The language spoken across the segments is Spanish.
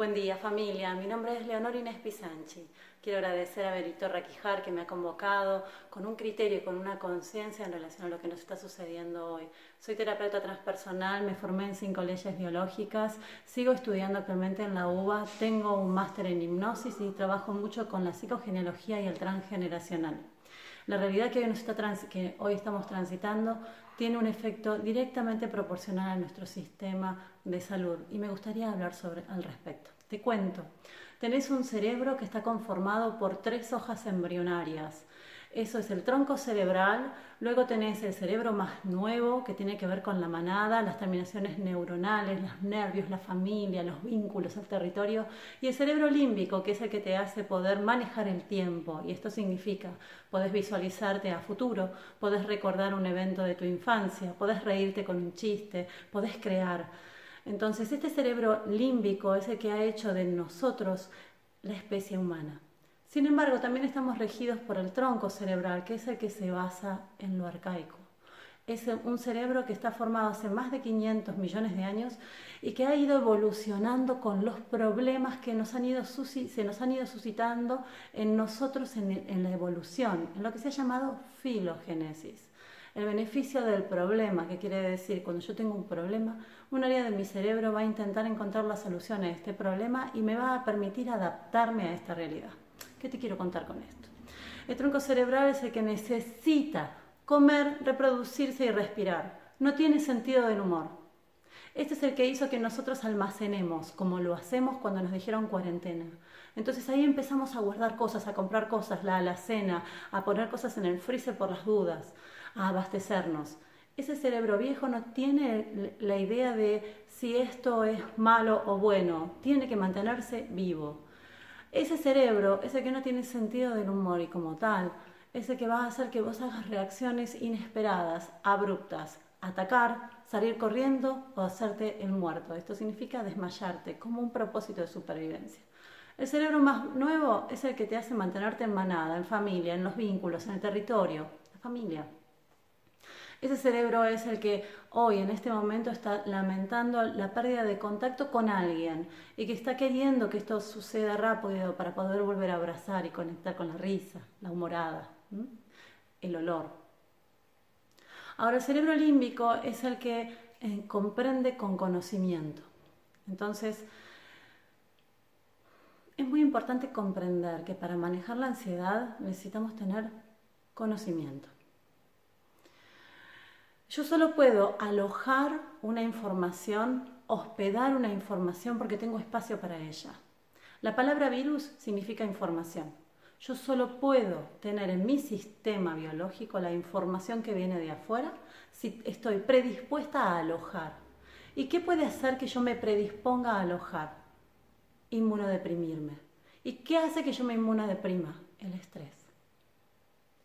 Buen día familia, mi nombre es Leonor Inés Pisanchi. Quiero agradecer a Berito Raquijar que me ha convocado con un criterio y con una conciencia en relación a lo que nos está sucediendo hoy. Soy terapeuta transpersonal, me formé en cinco leyes biológicas, sigo estudiando actualmente en la UBA, tengo un máster en hipnosis y trabajo mucho con la psicogenealogía y el transgeneracional. La realidad que hoy estamos transitando tiene un efecto directamente proporcional a nuestro sistema de salud y me gustaría hablar sobre, al respecto. Te cuento, tenés un cerebro que está conformado por tres hojas embrionarias. Eso es el tronco cerebral, luego tenés el cerebro más nuevo que tiene que ver con la manada, las terminaciones neuronales, los nervios, la familia, los vínculos, el territorio, y el cerebro límbico que es el que te hace poder manejar el tiempo. Y esto significa, podés visualizarte a futuro, podés recordar un evento de tu infancia, podés reírte con un chiste, podés crear. Entonces, este cerebro límbico es el que ha hecho de nosotros la especie humana. Sin embargo, también estamos regidos por el tronco cerebral, que es el que se basa en lo arcaico. Es un cerebro que está formado hace más de 500 millones de años y que ha ido evolucionando con los problemas que se nos han ido suscitando en nosotros en, en la evolución, en lo que se ha llamado filogénesis. El beneficio del problema, que quiere decir cuando yo tengo un problema, un área de mi cerebro va a intentar encontrar la solución a este problema y me va a permitir adaptarme a esta realidad. ¿Qué te quiero contar con esto? El tronco cerebral es el que necesita comer, reproducirse y respirar. No tiene sentido del humor. Este es el que hizo que nosotros almacenemos, como lo hacemos cuando nos dijeron cuarentena. Entonces ahí empezamos a guardar cosas, a comprar cosas, la alacena, a poner cosas en el freezer por las dudas, a abastecernos. Ese cerebro viejo no tiene la idea de si esto es malo o bueno, tiene que mantenerse vivo. Ese cerebro es el que no tiene sentido del humor y como tal, es el que va a hacer que vos hagas reacciones inesperadas, abruptas, atacar, salir corriendo o hacerte el muerto. Esto significa desmayarte como un propósito de supervivencia. El cerebro más nuevo es el que te hace mantenerte en manada, en familia, en los vínculos, en el territorio, la familia. Ese cerebro es el que hoy, en este momento, está lamentando la pérdida de contacto con alguien y que está queriendo que esto suceda rápido para poder volver a abrazar y conectar con la risa, la humorada, el olor. Ahora, el cerebro límbico es el que eh, comprende con conocimiento. Entonces, es muy importante comprender que para manejar la ansiedad necesitamos tener conocimiento. Yo solo puedo alojar una información, hospedar una información porque tengo espacio para ella. La palabra virus significa información. Yo solo puedo tener en mi sistema biológico la información que viene de afuera si estoy predispuesta a alojar. ¿Y qué puede hacer que yo me predisponga a alojar? Inmunodeprimirme. ¿Y qué hace que yo me inmunodeprima? El estrés.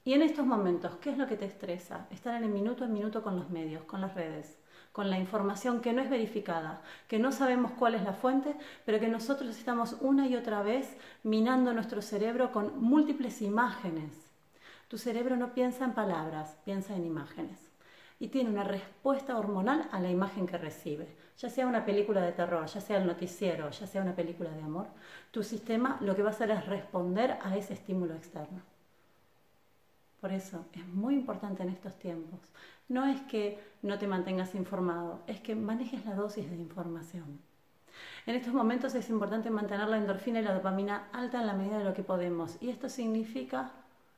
Y en estos momentos, ¿qué es lo que te estresa? Estar en el minuto a minuto con los medios, con las redes, con la información que no es verificada, que no sabemos cuál es la fuente, pero que nosotros estamos una y otra vez minando nuestro cerebro con múltiples imágenes. Tu cerebro no piensa en palabras, piensa en imágenes. Y tiene una respuesta hormonal a la imagen que recibe. Ya sea una película de terror, ya sea el noticiero, ya sea una película de amor, tu sistema lo que va a hacer es responder a ese estímulo externo. Por eso es muy importante en estos tiempos. No es que no te mantengas informado, es que manejes la dosis de información. En estos momentos es importante mantener la endorfina y la dopamina alta en la medida de lo que podemos. Y esto significa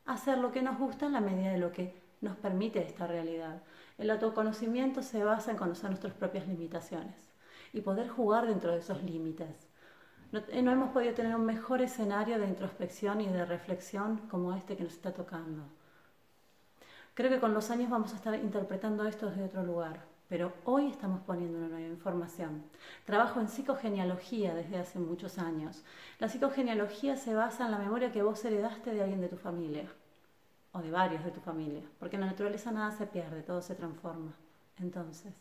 hacer lo que nos gusta en la medida de lo que nos permite esta realidad. El autoconocimiento se basa en conocer nuestras propias limitaciones y poder jugar dentro de esos límites. No, no, hemos podido tener un mejor escenario de introspección y de reflexión como este que nos está tocando. Creo que con los años vamos a estar interpretando esto desde otro lugar, pero hoy estamos poniendo una nueva información. Trabajo en psicogenealogía desde hace muchos años. La psicogenealogía se basa en la memoria que vos heredaste de alguien de tu familia, o de varios de tu familia, porque en la naturaleza nada se pierde, todo se transforma. Entonces,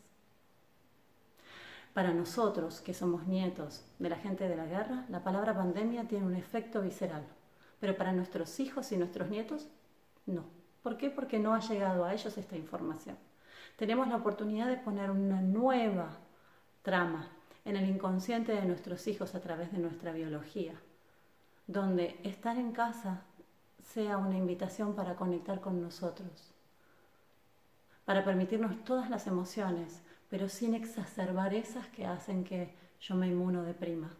para nosotros, que somos nietos de la gente de la guerra, la palabra pandemia tiene un efecto visceral, pero para nuestros hijos y nuestros nietos, no. ¿Por qué? Porque no ha llegado a ellos esta información. Tenemos la oportunidad de poner una nueva trama en el inconsciente de nuestros hijos a través de nuestra biología, donde estar en casa sea una invitación para conectar con nosotros, para permitirnos todas las emociones, pero sin exacerbar esas que hacen que yo me inmunodeprima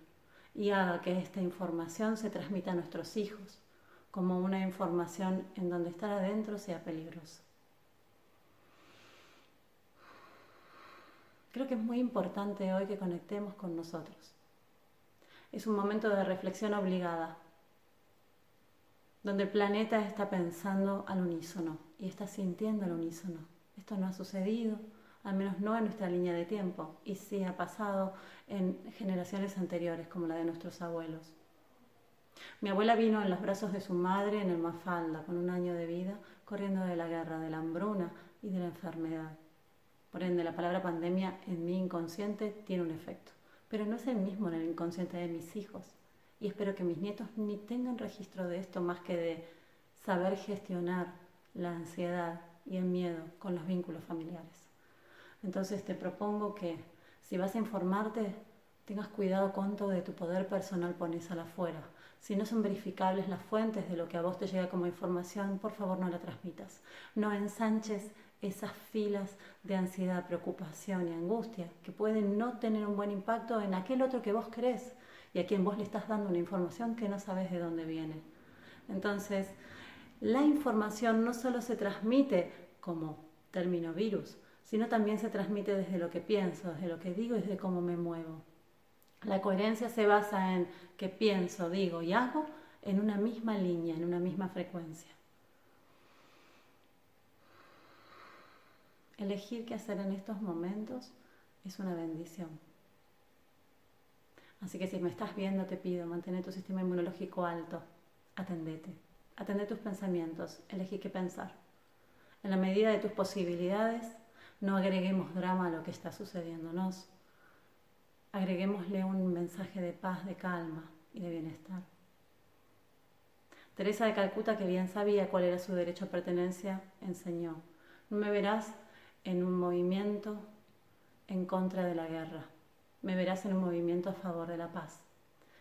y haga que esta información se transmita a nuestros hijos como una información en donde estar adentro sea peligroso. Creo que es muy importante hoy que conectemos con nosotros. Es un momento de reflexión obligada, donde el planeta está pensando al unísono y está sintiendo al unísono. Esto no ha sucedido, al menos no en nuestra línea de tiempo, y sí ha pasado en generaciones anteriores, como la de nuestros abuelos. Mi abuela vino en los brazos de su madre en el Mafalda, con un año de vida, corriendo de la guerra, de la hambruna y de la enfermedad. Por ende, la palabra pandemia en mi inconsciente tiene un efecto, pero no es el mismo en el inconsciente de mis hijos. Y espero que mis nietos ni tengan registro de esto más que de saber gestionar la ansiedad y el miedo con los vínculos familiares. Entonces te propongo que si vas a informarte, tengas cuidado cuánto de tu poder personal pones a la afuera. Si no son verificables las fuentes de lo que a vos te llega como información, por favor no la transmitas. No ensanches esas filas de ansiedad, preocupación y angustia que pueden no tener un buen impacto en aquel otro que vos crees y a quien vos le estás dando una información que no sabes de dónde viene. Entonces, la información no solo se transmite como término virus, sino también se transmite desde lo que pienso, desde lo que digo y desde cómo me muevo. La coherencia se basa en que pienso, digo y hago en una misma línea, en una misma frecuencia. Elegir qué hacer en estos momentos es una bendición. Así que si me estás viendo, te pido, mantener tu sistema inmunológico alto, atendete, atende tus pensamientos, elegí qué pensar. En la medida de tus posibilidades, no agreguemos drama a lo que está sucediéndonos. Agreguémosle un mensaje de paz, de calma y de bienestar. Teresa de Calcuta, que bien sabía cuál era su derecho a pertenencia, enseñó, no me verás en un movimiento en contra de la guerra, me verás en un movimiento a favor de la paz.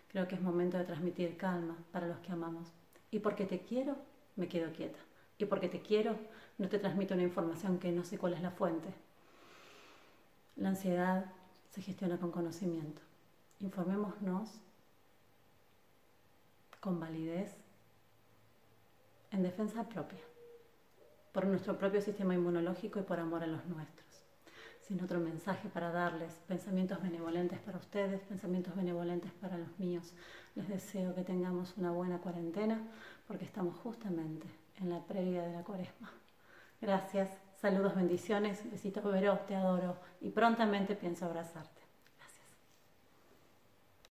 Creo que es momento de transmitir calma para los que amamos. Y porque te quiero, me quedo quieta. Y porque te quiero, no te transmito una información que no sé cuál es la fuente. La ansiedad se gestiona con conocimiento. Informémonos con validez en defensa propia, por nuestro propio sistema inmunológico y por amor a los nuestros. Sin otro mensaje para darles, pensamientos benevolentes para ustedes, pensamientos benevolentes para los míos. Les deseo que tengamos una buena cuarentena porque estamos justamente en la previa de la cuaresma. Gracias, saludos, bendiciones, besitos, Vero, te adoro y prontamente pienso abrazarte.